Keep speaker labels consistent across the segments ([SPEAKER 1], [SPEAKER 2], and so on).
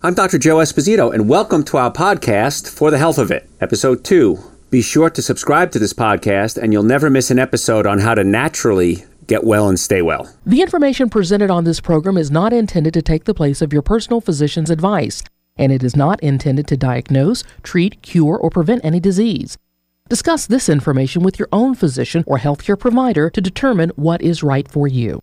[SPEAKER 1] I'm Dr. Joe Esposito, and welcome to our podcast, For the Health of It, Episode 2. Be sure to subscribe to this podcast, and you'll never miss an episode on how to naturally get well and stay well.
[SPEAKER 2] The information presented on this program is not intended to take the place of your personal physician's advice, and it is not intended to diagnose, treat, cure, or prevent any disease. Discuss this information with your own physician or healthcare provider to determine what is right for you.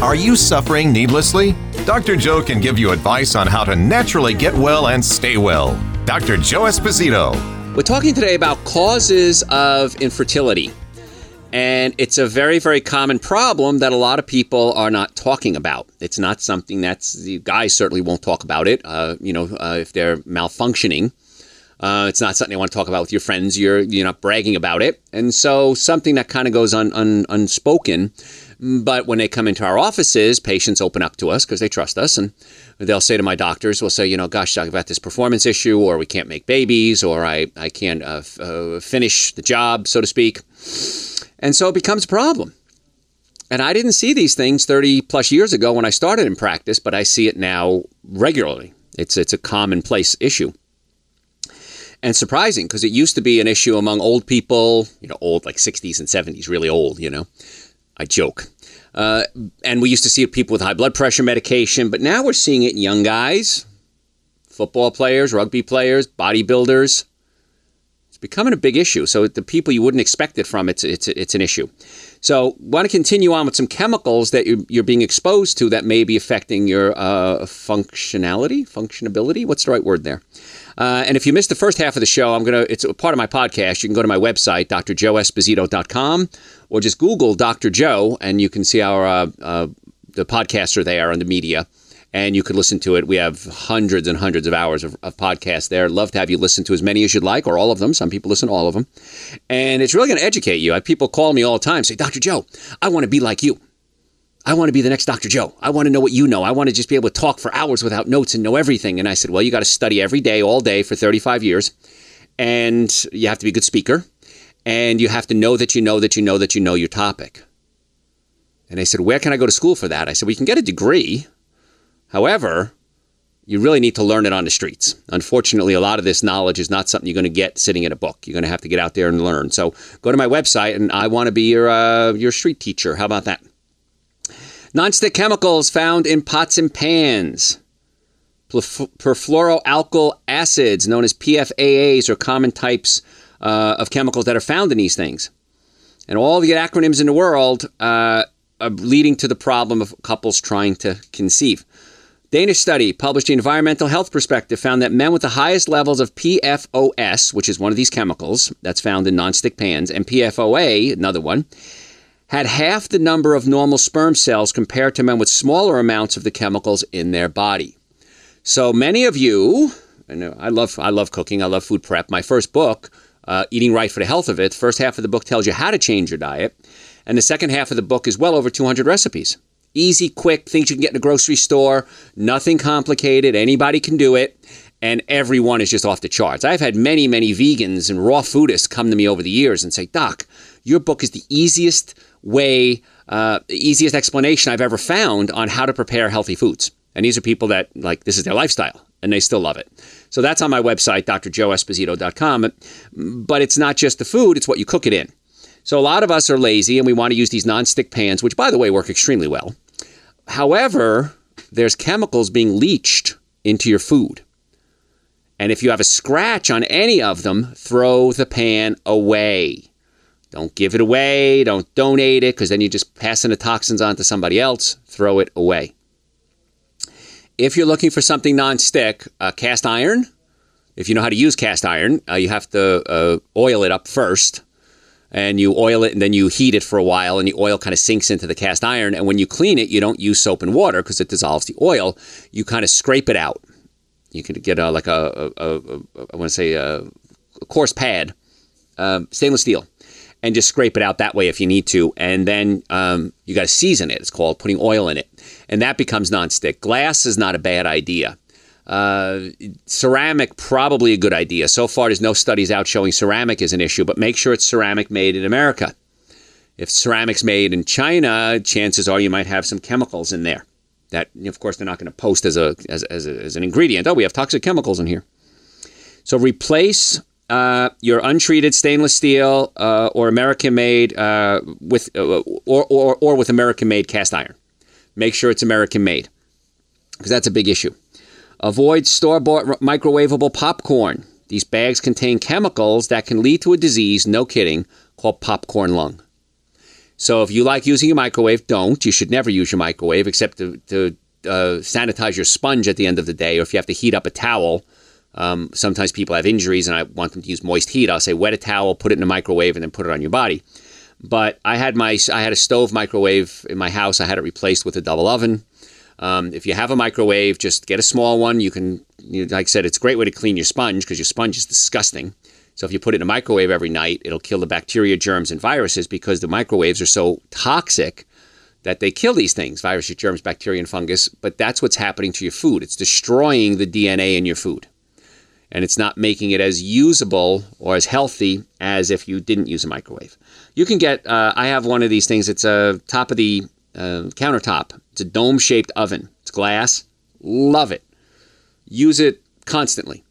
[SPEAKER 3] Are you suffering needlessly? Dr. Joe can give you advice on how to naturally get well and stay well. Dr. Joe Esposito.
[SPEAKER 1] We're talking today about causes of infertility. And it's a very, very common problem that a lot of people are not talking about. It's not something that's, the guys certainly won't talk about it, uh, you know, uh, if they're malfunctioning. Uh, it's not something you want to talk about with your friends. You're you're not bragging about it, and so something that kind of goes un, un, unspoken but when they come into our offices, patients open up to us because they trust us. And they'll say to my doctors, we'll say, you know, gosh, I've got this performance issue, or we can't make babies, or I, I can't uh, f- uh, finish the job, so to speak. And so it becomes a problem. And I didn't see these things 30 plus years ago when I started in practice, but I see it now regularly. It's, it's a commonplace issue. And surprising because it used to be an issue among old people, you know, old like 60s and 70s, really old, you know. I joke. Uh, and we used to see people with high blood pressure medication, but now we're seeing it in young guys, football players, rugby players, bodybuilders. It's becoming a big issue. So the people you wouldn't expect it from, it's it's it's an issue. So want to continue on with some chemicals that you're, you're being exposed to that may be affecting your uh, functionality, functionability. What's the right word there? Uh, and if you missed the first half of the show, I'm gonna. It's a part of my podcast. You can go to my website, drjoeesposito.com, or just Google Dr. Joe, and you can see our uh, uh, the podcasts are there on the media, and you could listen to it. We have hundreds and hundreds of hours of, of podcasts there. Love to have you listen to as many as you'd like, or all of them. Some people listen to all of them, and it's really going to educate you. I have people call me all the time, say, Dr. Joe, I want to be like you. I want to be the next Dr. Joe. I want to know what you know. I want to just be able to talk for hours without notes and know everything. And I said, Well, you got to study every day, all day for 35 years. And you have to be a good speaker. And you have to know that you know that you know that you know your topic. And they said, Where can I go to school for that? I said, you can get a degree. However, you really need to learn it on the streets. Unfortunately, a lot of this knowledge is not something you're going to get sitting in a book. You're going to have to get out there and learn. So go to my website, and I want to be your uh, your street teacher. How about that? Nonstick chemicals found in pots and pans. Perfluoroalkyl acids, known as PFAAs, are common types uh, of chemicals that are found in these things. And all the acronyms in the world uh, are leading to the problem of couples trying to conceive. Danish study published in Environmental Health Perspective found that men with the highest levels of PFOS, which is one of these chemicals that's found in nonstick pans, and PFOA, another one, had half the number of normal sperm cells compared to men with smaller amounts of the chemicals in their body. So many of you, I love I love cooking, I love food prep. My first book, uh, Eating Right for the Health of It, the first half of the book tells you how to change your diet, and the second half of the book is well over 200 recipes. Easy, quick, things you can get in a grocery store, nothing complicated, anybody can do it and everyone is just off the charts. I've had many, many vegans and raw foodists come to me over the years and say, Doc, your book is the easiest way, uh, easiest explanation I've ever found on how to prepare healthy foods. And these are people that, like, this is their lifestyle and they still love it. So that's on my website, drjoeesposito.com. But it's not just the food, it's what you cook it in. So a lot of us are lazy and we want to use these nonstick pans, which, by the way, work extremely well. However, there's chemicals being leached into your food. And if you have a scratch on any of them, throw the pan away. Don't give it away. Don't donate it because then you're just passing the toxins on to somebody else. Throw it away. If you're looking for something non-stick, uh, cast iron. If you know how to use cast iron, uh, you have to uh, oil it up first. And you oil it and then you heat it for a while, and the oil kind of sinks into the cast iron. And when you clean it, you don't use soap and water because it dissolves the oil. You kind of scrape it out. You can get a, like a, I want to say a, coarse pad, um, stainless steel and just scrape it out that way if you need to. And then um, you got to season it. It's called putting oil in it, and that becomes nonstick. Glass is not a bad idea. Uh, ceramic probably a good idea. So far, there's no studies out showing ceramic is an issue, but make sure it's ceramic made in America. If ceramic's made in China, chances are you might have some chemicals in there. That, of course, they're not going to post as, a, as, as, a, as an ingredient. Oh, we have toxic chemicals in here. So replace uh, your untreated stainless steel uh, or American made uh, with uh, or, or, or with American made cast iron. Make sure it's American made because that's a big issue. Avoid store bought microwavable popcorn. These bags contain chemicals that can lead to a disease, no kidding, called popcorn lung. So if you like using your microwave, don't. You should never use your microwave except to, to uh, sanitize your sponge at the end of the day, or if you have to heat up a towel um, sometimes people have injuries and I want them to use moist heat. I'll say wet a towel, put it in the microwave, and then put it on your body. But I had my I had a stove microwave in my house. I had it replaced with a double oven. Um, if you have a microwave, just get a small one. You can, you like I said, it's a great way to clean your sponge because your sponge is disgusting. So if you put it in a microwave every night, it'll kill the bacteria, germs, and viruses because the microwaves are so toxic that they kill these things viruses, germs, bacteria, and fungus. But that's what's happening to your food. It's destroying the DNA in your food and it's not making it as usable or as healthy as if you didn't use a microwave. You can get, uh, I have one of these things, it's a top of the uh, countertop. It's a dome shaped oven, it's glass. Love it. Use it constantly.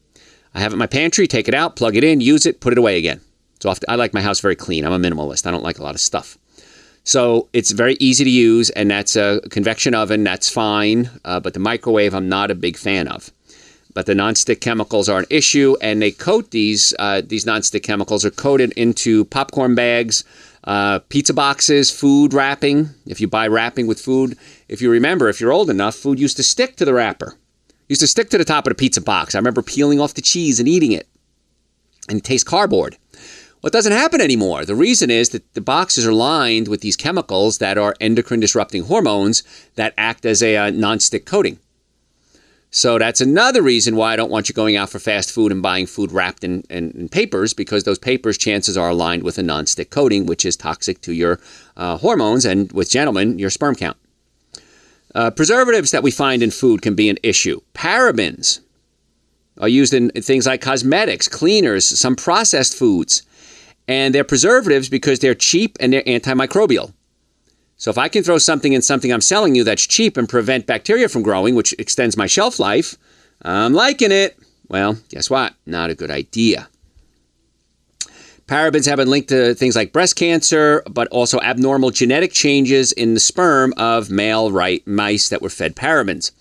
[SPEAKER 1] I have it in my pantry, take it out, plug it in, use it, put it away again. So I like my house very clean. I'm a minimalist, I don't like a lot of stuff. So it's very easy to use, and that's a convection oven, that's fine. Uh, but the microwave, I'm not a big fan of but the nonstick chemicals are an issue, and they coat these uh, these nonstick chemicals are coated into popcorn bags, uh, pizza boxes, food wrapping. If you buy wrapping with food, if you remember, if you're old enough, food used to stick to the wrapper, used to stick to the top of the pizza box. I remember peeling off the cheese and eating it, and it tastes cardboard. Well, it doesn't happen anymore. The reason is that the boxes are lined with these chemicals that are endocrine disrupting hormones that act as a uh, nonstick coating. So that's another reason why I don't want you going out for fast food and buying food wrapped in, in, in papers, because those papers, chances are aligned with a nonstick coating, which is toxic to your uh, hormones and, with gentlemen, your sperm count. Uh, preservatives that we find in food can be an issue. Parabens are used in things like cosmetics, cleaners, some processed foods. And they're preservatives because they're cheap and they're antimicrobial. So if I can throw something in something I'm selling you that's cheap and prevent bacteria from growing, which extends my shelf life, I'm liking it. Well, guess what? Not a good idea. Parabens have been linked to things like breast cancer, but also abnormal genetic changes in the sperm of male right mice that were fed parabens.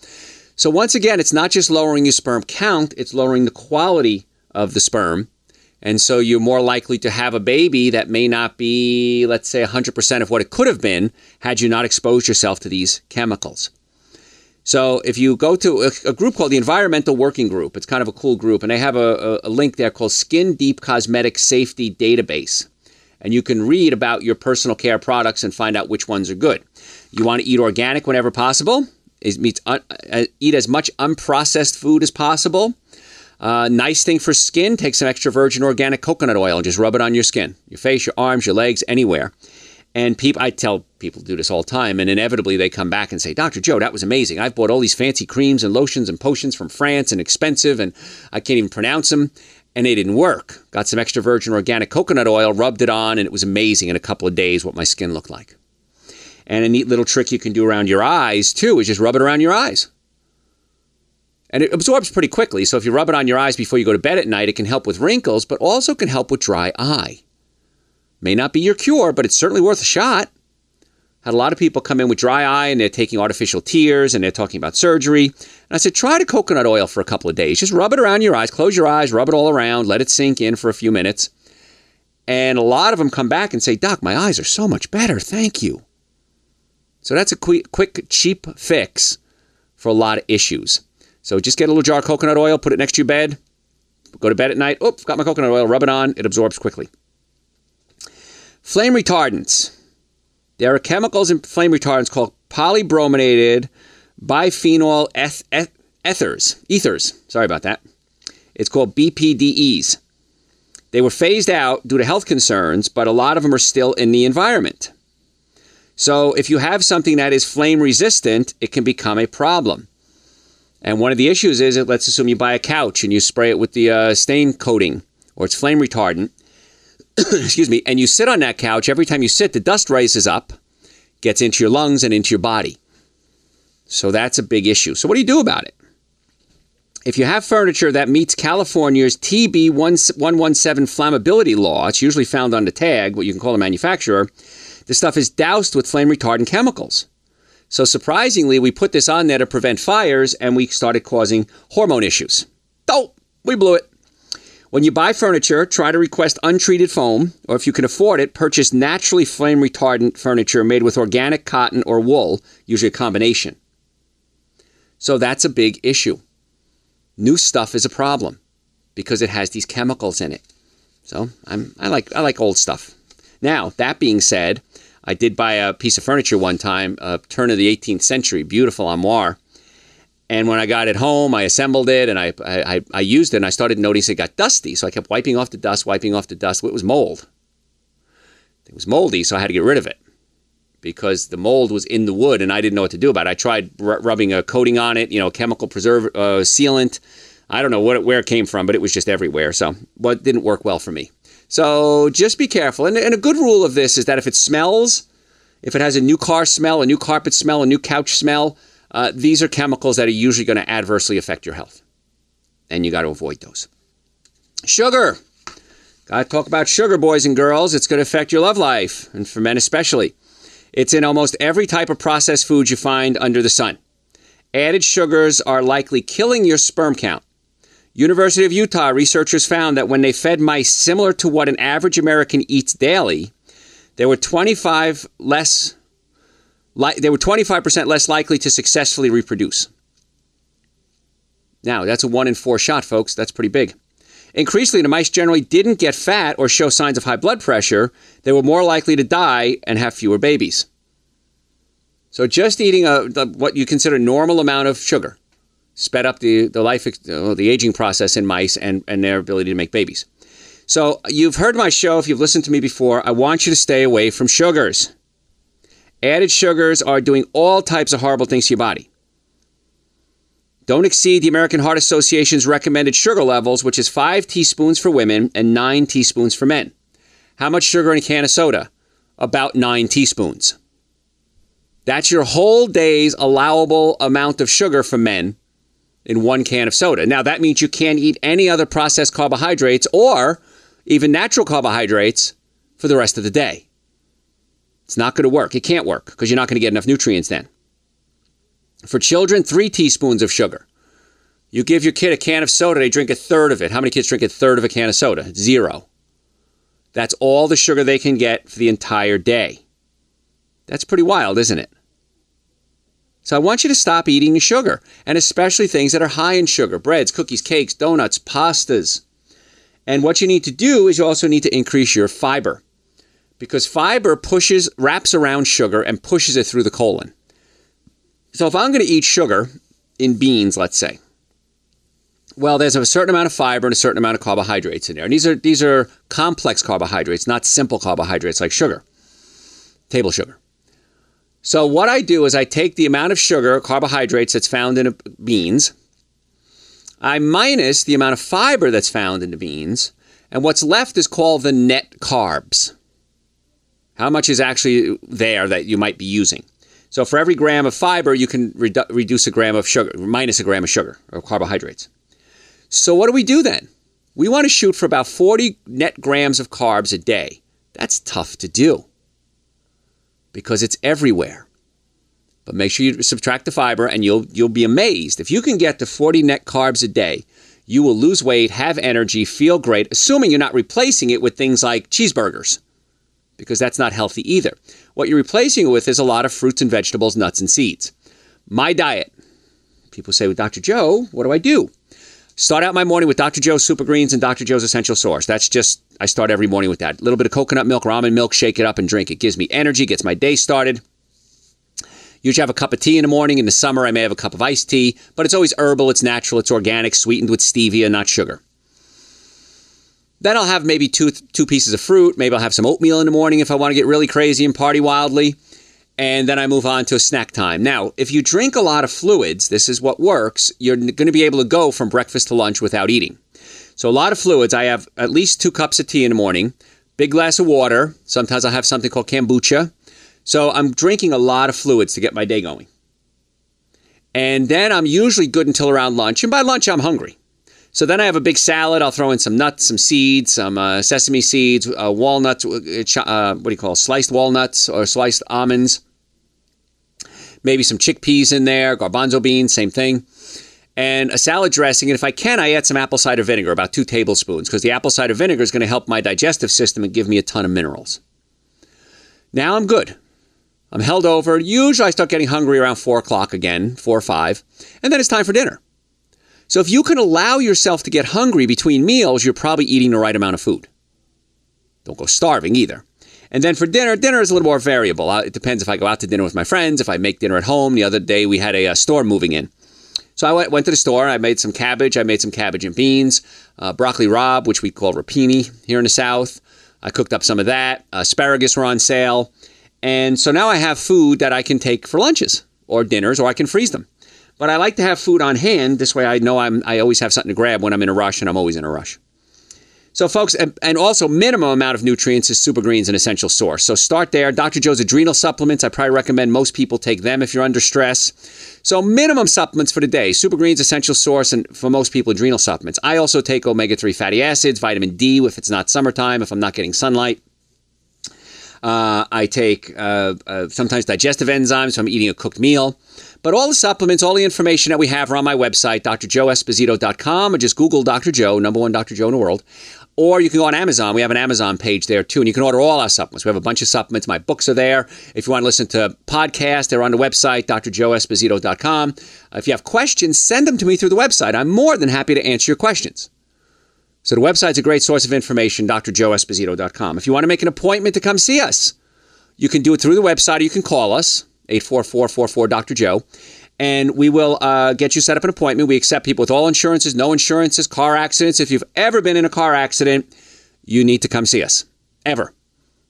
[SPEAKER 1] So once again, it's not just lowering your sperm count, it's lowering the quality of the sperm and so you're more likely to have a baby that may not be, let's say, 100% of what it could have been had you not exposed yourself to these chemicals. So if you go to a, group called the Environmental Working Group, it's kind of a cool group, and they have a, a, link there called Skin Deep Cosmetic Safety Database. And you can read about your personal care products and find out which ones are good. You want to eat organic whenever possible. Uh, eat as much unprocessed food as possible uh, nice thing for skin, take some extra virgin organic coconut oil and just rub it on your skin, your face, your arms, your legs, anywhere. And people, I tell people to do this all the time, and inevitably they come back and say, Dr. Joe, that was amazing. I've bought all these fancy creams and lotions and potions from France and expensive, and I can't even pronounce them, and they didn't work. Got some extra virgin organic coconut oil, rubbed it on, and it was amazing in a couple of days what my skin looked like. And a neat little trick you can do around your eyes, too, is just rub it around your eyes. And it absorbs pretty quickly. So if you rub it on your eyes before you go to bed at night, it can help with wrinkles, but also can help with dry eye. May not be your cure, but it's certainly worth a shot. Had a lot of people come in with dry eye and they're taking artificial tears and they're talking about surgery. And I said, try the coconut oil for a couple of days. Just rub it around your eyes, close your eyes, rub it all around, let it sink in for a few minutes. And a lot of them come back and say, Doc, my eyes are so much better. Thank you. So that's a quick, quick cheap fix for a lot of issues. So just get a little jar of coconut oil, put it next to your bed, go to bed at night. Oops, got my coconut oil, rub it on, it absorbs quickly. Flame retardants. There are chemicals in flame retardants called polybrominated biphenyl eth- eth- ethers, ethers. Sorry about that. It's called BPDEs. They were phased out due to health concerns, but a lot of them are still in the environment. So if you have something that is flame resistant, it can become a problem. And one of the issues is let's assume you buy a couch and you spray it with the uh, stain coating or it's flame retardant. Excuse me. And you sit on that couch. Every time you sit, the dust rises up, gets into your lungs and into your body. So that's a big issue. So what do you do about it? If you have furniture that meets California's TB 117 flammability law, it's usually found on the tag, what you can call a manufacturer, the stuff is doused with flame retardant chemicals. So surprisingly, we put this on there to prevent fires and we started causing hormone issues. Oh, we blew it. When you buy furniture, try to request untreated foam, or if you can afford it, purchase naturally flame retardant furniture made with organic cotton or wool, usually a combination. So that's a big issue. New stuff is a problem because it has these chemicals in it. So I'm, I like I like old stuff. Now that being said, I did buy a piece of furniture one time, a turn of the 18th century, beautiful armoire. And when I got it home, I assembled it and I, I, I used it and I started noticing it got dusty. So I kept wiping off the dust, wiping off the dust. It was mold. It was moldy, so I had to get rid of it because the mold was in the wood and I didn't know what to do about it. I tried r- rubbing a coating on it, you know, chemical preserve uh, sealant. I don't know what where it came from, but it was just everywhere. So, but it didn't work well for me. So just be careful. And, and a good rule of this is that if it smells, if it has a new car smell, a new carpet smell, a new couch smell, uh, these are chemicals that are usually going to adversely affect your health. And you got to avoid those. Sugar. Got to talk about sugar, boys and girls. It's going to affect your love life, and for men especially. It's in almost every type of processed food you find under the sun. Added sugars are likely killing your sperm count. University of Utah researchers found that when they fed mice similar to what an average American eats daily, there were 25 less li- they were 25% less likely to successfully reproduce. Now, that's a 1 in 4 shot, folks. That's pretty big. Increasingly, the mice generally didn't get fat or show signs of high blood pressure. They were more likely to die and have fewer babies. So, just eating a, the, what you consider normal amount of sugar sped up the, the life, uh, the aging process in mice and, and their ability to make babies. So, you've heard my show. If you've listened to me before, I want you to stay away from sugars. Added sugars are doing all types of horrible things to your body. Don't exceed the American Heart Association's recommended sugar levels, which is five teaspoons for women and nine teaspoons for men. How much sugar in a can of soda? About nine teaspoons. That's your whole day's allowable amount of sugar for men in one can of soda. Now, that means you can't eat any other processed carbohydrates or even natural carbohydrates for the rest of the day. It's not going to work. It can't work because you're not going to get enough nutrients then. For children, three teaspoons of sugar. You give your kid a can of soda, they drink a third of it. How many kids drink a third of a can of soda? Zero. That's all the sugar they can get for the entire day. That's pretty wild, isn't it? So I want you to stop eating sugar, and especially things that are high in sugar breads, cookies, cakes, donuts, pastas. And what you need to do is you also need to increase your fiber because fiber pushes, wraps around sugar and pushes it through the colon. So if I'm going to eat sugar in beans, let's say, well, there's a certain amount of fiber and a certain amount of carbohydrates in there. And these are these are complex carbohydrates, not simple carbohydrates like sugar, table sugar. So what I do is I take the amount of sugar, carbohydrates that's found in beans, I minus the amount of fiber that's found in the beans, and what's left is called the net carbs. How much is actually there that you might be using? So for every gram of fiber, you can redu- reduce a gram of sugar, minus a gram of sugar or carbohydrates. So what do we do then? We want to shoot for about 40 net grams of carbs a day. That's tough to do because it's everywhere. But make sure you subtract the fiber and you'll you'll be amazed. If you can get to 40 net carbs a day, you will lose weight, have energy, feel great, assuming you're not replacing it with things like cheeseburgers because that's not healthy either. What you're replacing it with is a lot of fruits and vegetables, nuts and seeds. My diet. People say, well, Dr. Joe, what do I do? Start out my morning with Dr. Joe's Super Greens and Dr. Joe's Essential Source. That's just, I start every morning with that. A little bit of coconut milk, ramen milk, shake it up and drink. It gives me energy, gets my day started. Usually have a cup of tea in the morning. In the summer, I may have a cup of iced tea, but it's always herbal, it's natural, it's organic, sweetened with stevia, not sugar. Then I'll have maybe two two pieces of fruit. Maybe I'll have some oatmeal in the morning if I want to get really crazy and party wildly. And then I move on to snack time. Now, if you drink a lot of fluids, this is what works. You're going to be able to go from breakfast to lunch without eating. So a lot of fluids. I have at least two cups of tea in the morning, big glass of water. Sometimes I'll have something called kombucha. So I'm drinking a lot of fluids to get my day going. And then I'm usually good until around lunch. And by lunch, I'm hungry. So then I have a big salad. I'll throw in some nuts, some seeds, some uh, sesame seeds, uh, walnuts, uh, uh what do you call it? sliced walnuts or sliced almonds. Maybe some chickpeas in there, garbanzo beans, same thing. And a salad dressing. And if I can, I add some apple cider vinegar, about two tablespoons, because the apple cider vinegar is going to help my digestive system and give me a ton of minerals. Now I'm good. I'm held over. Usually I start getting hungry around four o'clock again, four or five, and then it's time for dinner. So if you can allow yourself to get hungry between meals, you're probably eating the right amount of food. Don't go starving either. And then for dinner, dinner is a little more variable. Uh, it depends if I go out to dinner with my friends, if I make dinner at home. The other day we had a, a storm moving in. So I went, went, to the store. I made some cabbage. I made some cabbage and beans, uh, broccoli rabe, which we call rapini here in the South. I cooked up some of that. Asparagus were on sale. And so now I have food that I can take for lunches or dinners, or I can freeze them. But I like to have food on hand. This way I know I'm, I always have something to grab when I'm in a rush, and I'm always in a rush. So, folks, and also minimum amount of nutrients is super greens an essential source. So start there. Dr. Joe's adrenal supplements. I probably recommend most people take them if you're under stress. So minimum supplements for the day. Super greens essential source, and for most people, adrenal supplements. I also take omega three fatty acids, vitamin D if it's not summertime, if I'm not getting sunlight. Uh, I take uh, uh, sometimes digestive enzymes, so I'm eating a cooked meal. But all the supplements, all the information that we have are on my website, drjoeesposito.com, or just Google Dr. Joe, number one Dr. Joe in the world. Or you can go on Amazon. We have an Amazon page there too, and you can order all our supplements. We have a bunch of supplements. My books are there. If you want to listen to podcasts, they're on the website, drjoeesposito.com. If you have questions, send them to me through the website. I'm more than happy to answer your questions. So the website's a great source of information, drjoeesposito.com. If you want to make an appointment to come see us, you can do it through the website or you can call us. 844 Dr. Joe. And we will uh, get you set up an appointment. We accept people with all insurances, no insurances, car accidents. If you've ever been in a car accident, you need to come see us. Ever.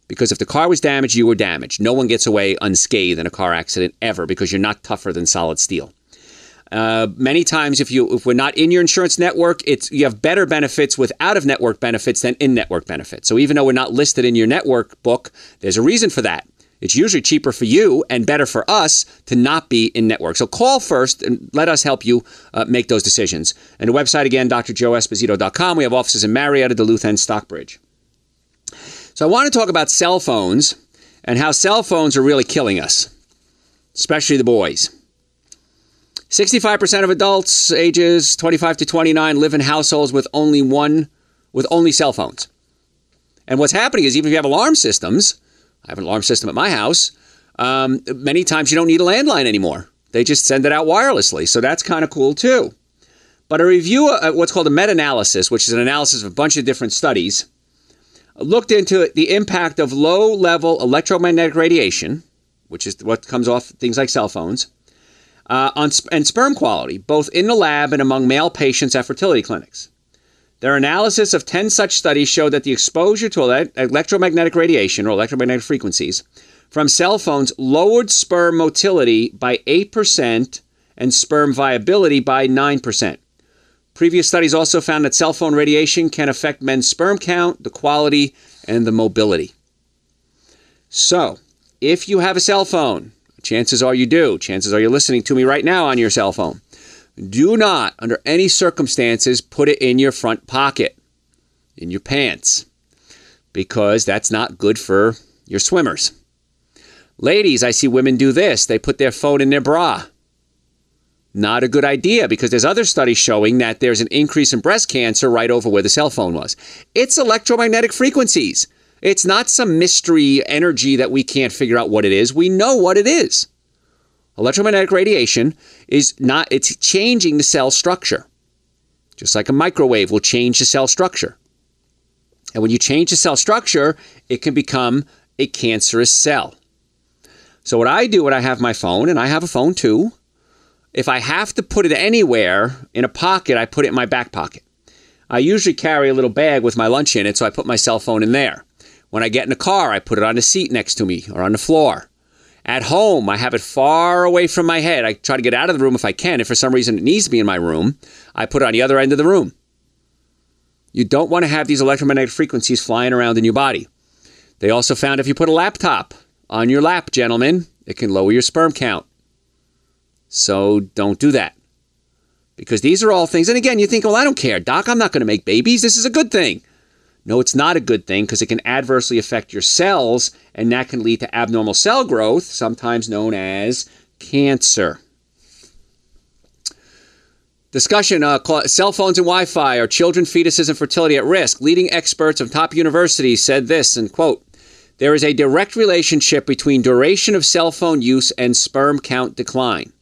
[SPEAKER 1] Because if the car was damaged, you were damaged. No one gets away unscathed in a car accident ever because you're not tougher than solid steel. Uh, many times, if you if we're not in your insurance network, it's you have better benefits with out of network benefits than in network benefits. So even though we're not listed in your network book, there's a reason for that. It's usually cheaper for you and better for us to not be in network. So call first and let us help you uh, make those decisions. And the website again, drjoeesposito.com. We have offices in Marietta, Duluth, and Stockbridge. So I want to talk about cell phones and how cell phones are really killing us, especially the boys. 65% of adults ages 25 to 29 live in households with only one with only cell phones. And what's happening is even if you have alarm systems, I have an alarm system at my house. Um, many times you don't need a landline anymore. They just send it out wirelessly. So that's kind of cool too. But a review, of what's called a meta analysis, which is an analysis of a bunch of different studies, looked into the impact of low level electromagnetic radiation, which is what comes off things like cell phones, uh, on, and sperm quality, both in the lab and among male patients at fertility clinics. Their analysis of 10 such studies showed that the exposure to electromagnetic radiation or electromagnetic frequencies from cell phones lowered sperm motility by 8% and sperm viability by 9%. Previous studies also found that cell phone radiation can affect men's sperm count, the quality, and the mobility. So, if you have a cell phone, chances are you do. Chances are you're listening to me right now on your cell phone. Do not, under any circumstances, put it in your front pocket, in your pants, because that's not good for your swimmers. Ladies, I see women do this. They put their phone in their bra. Not a good idea because there's other studies showing that there's an increase in breast cancer right over where the cell phone was. It's electromagnetic frequencies. It's not some mystery energy that we can't figure out what it is. We know what it is. Electromagnetic radiation is not, it's changing the cell structure. Just like a microwave will change the cell structure. And when you change the cell structure, it can become a cancerous cell. So, what I do when I have my phone, and I have a phone too, if I have to put it anywhere in a pocket, I put it in my back pocket. I usually carry a little bag with my lunch in it, so I put my cell phone in there. When I get in the car, I put it on the seat next to me or on the floor. At home, I have it far away from my head. I try to get out of the room if I can. If for some reason it needs to be in my room, I put it on the other end of the room. You don't want to have these electromagnetic frequencies flying around in your body. They also found if you put a laptop on your lap, gentlemen, it can lower your sperm count. So don't do that. Because these are all things, and again, you think, well, I don't care, Doc, I'm not going to make babies. This is a good thing. No, it's not a good thing because it can adversely affect your cells, and that can lead to abnormal cell growth, sometimes known as cancer. Discussion uh, cell phones and Wi Fi are children, fetuses, and fertility at risk. Leading experts of top universities said this, and quote, there is a direct relationship between duration of cell phone use and sperm count decline.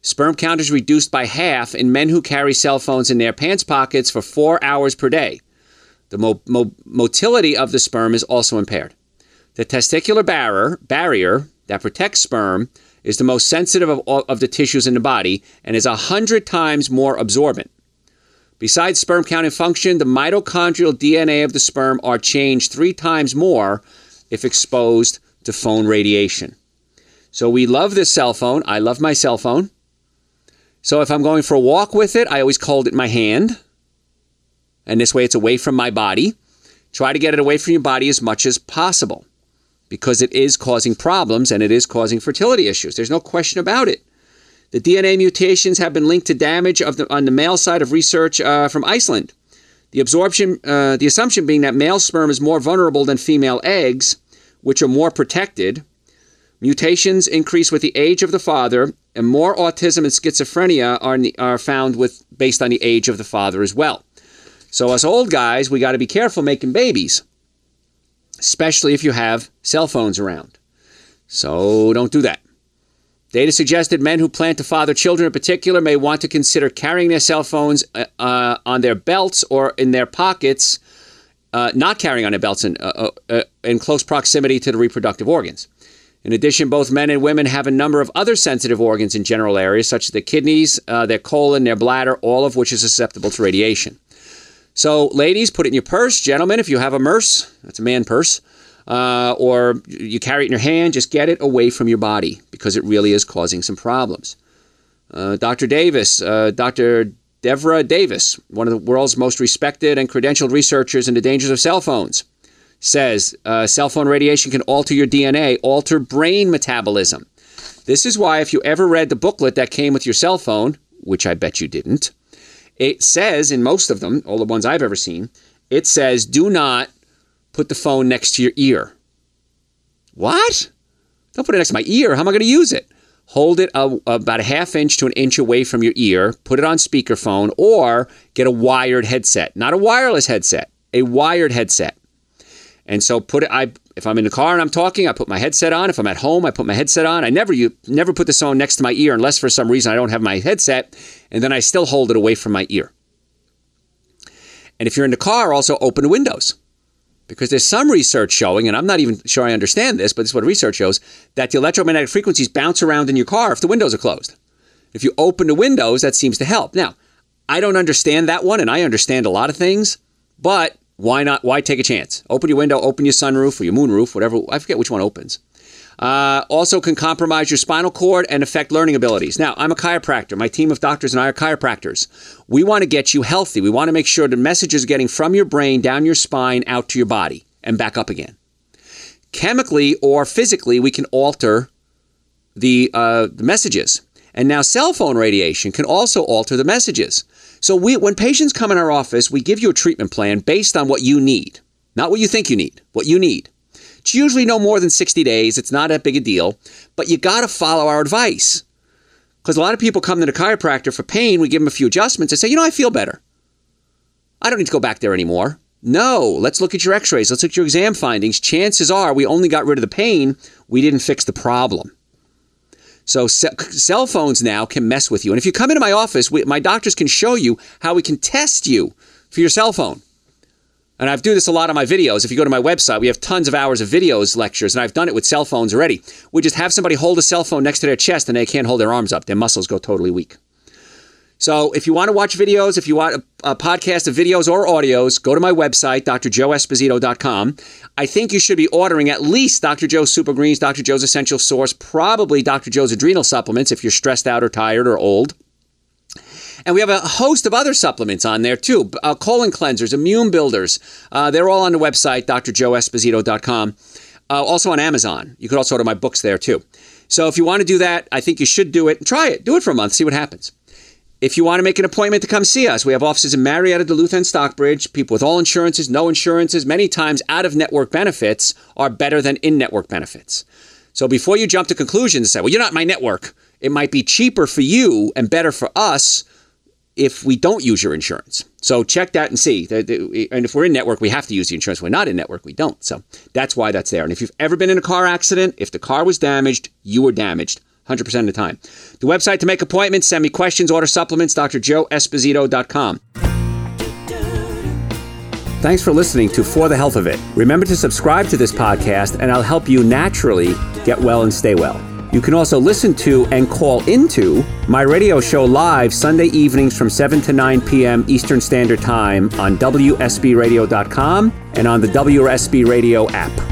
[SPEAKER 1] Sperm count is reduced by half in men who carry cell phones in their pants pockets for four hours per day. The mo- mo- motility of the sperm is also impaired. The testicular barrier, barrier that protects sperm is the most sensitive of, all, of the tissues in the body and is 100 times more absorbent. Besides sperm count and function, the mitochondrial DNA of the sperm are changed three times more if exposed to phone radiation. So we love this cell phone. I love my cell phone. So if I'm going for a walk with it, I always hold it my hand. And this way it's away from my body. Try to get it away from your body as much as possible because it is causing problems and it is causing fertility issues. There's no question about it. The DNA mutations have been linked to damage the, on the male side of research uh, from Iceland. The absorption, uh, the assumption being that male sperm is more vulnerable than female eggs, which are more protected. Mutations increase with the age of the father, and more autism and schizophrenia are, are found with based on the age of the father as well. So us old guys, we got to be careful making babies especially if you have cell phones around. So don't do that. Data suggested men who plan to father children in particular may want to consider carrying their cell phones uh, uh, on their belts or in their pockets, uh, not carrying on their belts in, uh, uh, uh, in close proximity to the reproductive organs. In addition, both men and women have a number of other sensitive organs in general areas, such as the kidneys, their colon, their bladder, all of which is susceptible to radiation. So, ladies, put it in your purse. Gentlemen, if you have a murse, that's a man purse, uh, or you carry it in your hand, just get it away from your body because it really is causing some problems. Uh, Dr. Davis, uh, Dr. Devra Davis, one of the world's most respected and credentialed researchers in the dangers of cell phones, says uh, cell phone radiation can alter your DNA, alter brain metabolism. This is why, if you ever read the booklet that came with your cell phone, which I bet you didn't, it says in most of them, all the ones I've ever seen, it says do not put the phone next to your ear. What? Don't put it next to my ear. How am I going to use it? Hold it a, about a half inch to an inch away from your ear, put it on speakerphone, or get a wired headset. Not a wireless headset, a wired headset. And so put it. I if I'm in the car and I'm talking, I put my headset on. If I'm at home, I put my headset on. I never you never put the phone next to my ear unless for some reason I don't have my headset, and then I still hold it away from my ear. And if you're in the car, also open windows. Because there's some research showing, and I'm not even sure I understand this, but this is what research shows, that the electromagnetic frequencies bounce around in your car if the windows are closed. If you open the windows, that seems to help. Now, I don't understand that one, and I understand a lot of things, but why not? Why take a chance? Open your window, open your sunroof or your moonroof, whatever. I forget which one opens. Uh, also, can compromise your spinal cord and affect learning abilities. Now, I'm a chiropractor. My team of doctors and I are chiropractors. We want to get you healthy. We want to make sure the message is getting from your brain down your spine out to your body and back up again. Chemically or physically, we can alter the, uh, the messages. And now, cell phone radiation can also alter the messages. So we, when patients come in our office, we give you a treatment plan based on what you need, not what you think you need, what you need. It's usually no more than 60 days. It's not that big a deal, but you got to follow our advice. Because a lot of people come to the chiropractor for pain. We give them a few adjustments and say, you know, I feel better. I don't need to go back there anymore. No, let's look at your x rays. Let's look at your exam findings. Chances are we only got rid of the pain, we didn't fix the problem. So cell phones now can mess with you. And if you come into my office, we, my doctors can show you how we can test you for your cell phone. And I've do this a lot on my videos. If you go to my website, we have tons of hours of videos, lectures, and I've done it with cell phones already. We just have somebody hold a cell phone next to their chest and they can't hold their arms up. Their muscles go totally weak. So if you want to watch videos, if you want a, a, podcast of videos or audios, go to my website, drjoeesposito.com. I think you should be ordering at least Dr. Joe's Super Greens, Dr. Joe's Essential Source, probably Dr. Joe's Adrenal Supplements if you're stressed out or tired or old. And we have a host of other supplements on there too uh, colon cleansers, immune builders. Uh, they're all on the website, drjoeesposito.com. Uh, also on Amazon. You could also order my books there too. So if you want to do that, I think you should do it. And try it. Do it for a month. See what happens. If you want to make an appointment to come see us, we have offices in Marietta, Duluth, and Stockbridge. People with all insurances, no insurances, many times out of network benefits are better than in network benefits. So before you jump to conclusions and say, well, you're not my network, it might be cheaper for you and better for us if we don't use your insurance. So check that and see. And if we're in network, we have to use the insurance. If we're not in network, we don't. So that's why that's there. And if you've ever been in a car accident, if the car was damaged, you were damaged. 100% of the time. The website to make appointments, send me questions, order supplements, drjoeesposito.com. Thanks for listening to For the Health of It. Remember to subscribe to this podcast, and I'll help you naturally get well and stay well. You can also listen to and call into my radio show live Sunday evenings from 7 to 9 p.m. Eastern Standard Time on WSBRadio.com and on the WSB Radio app.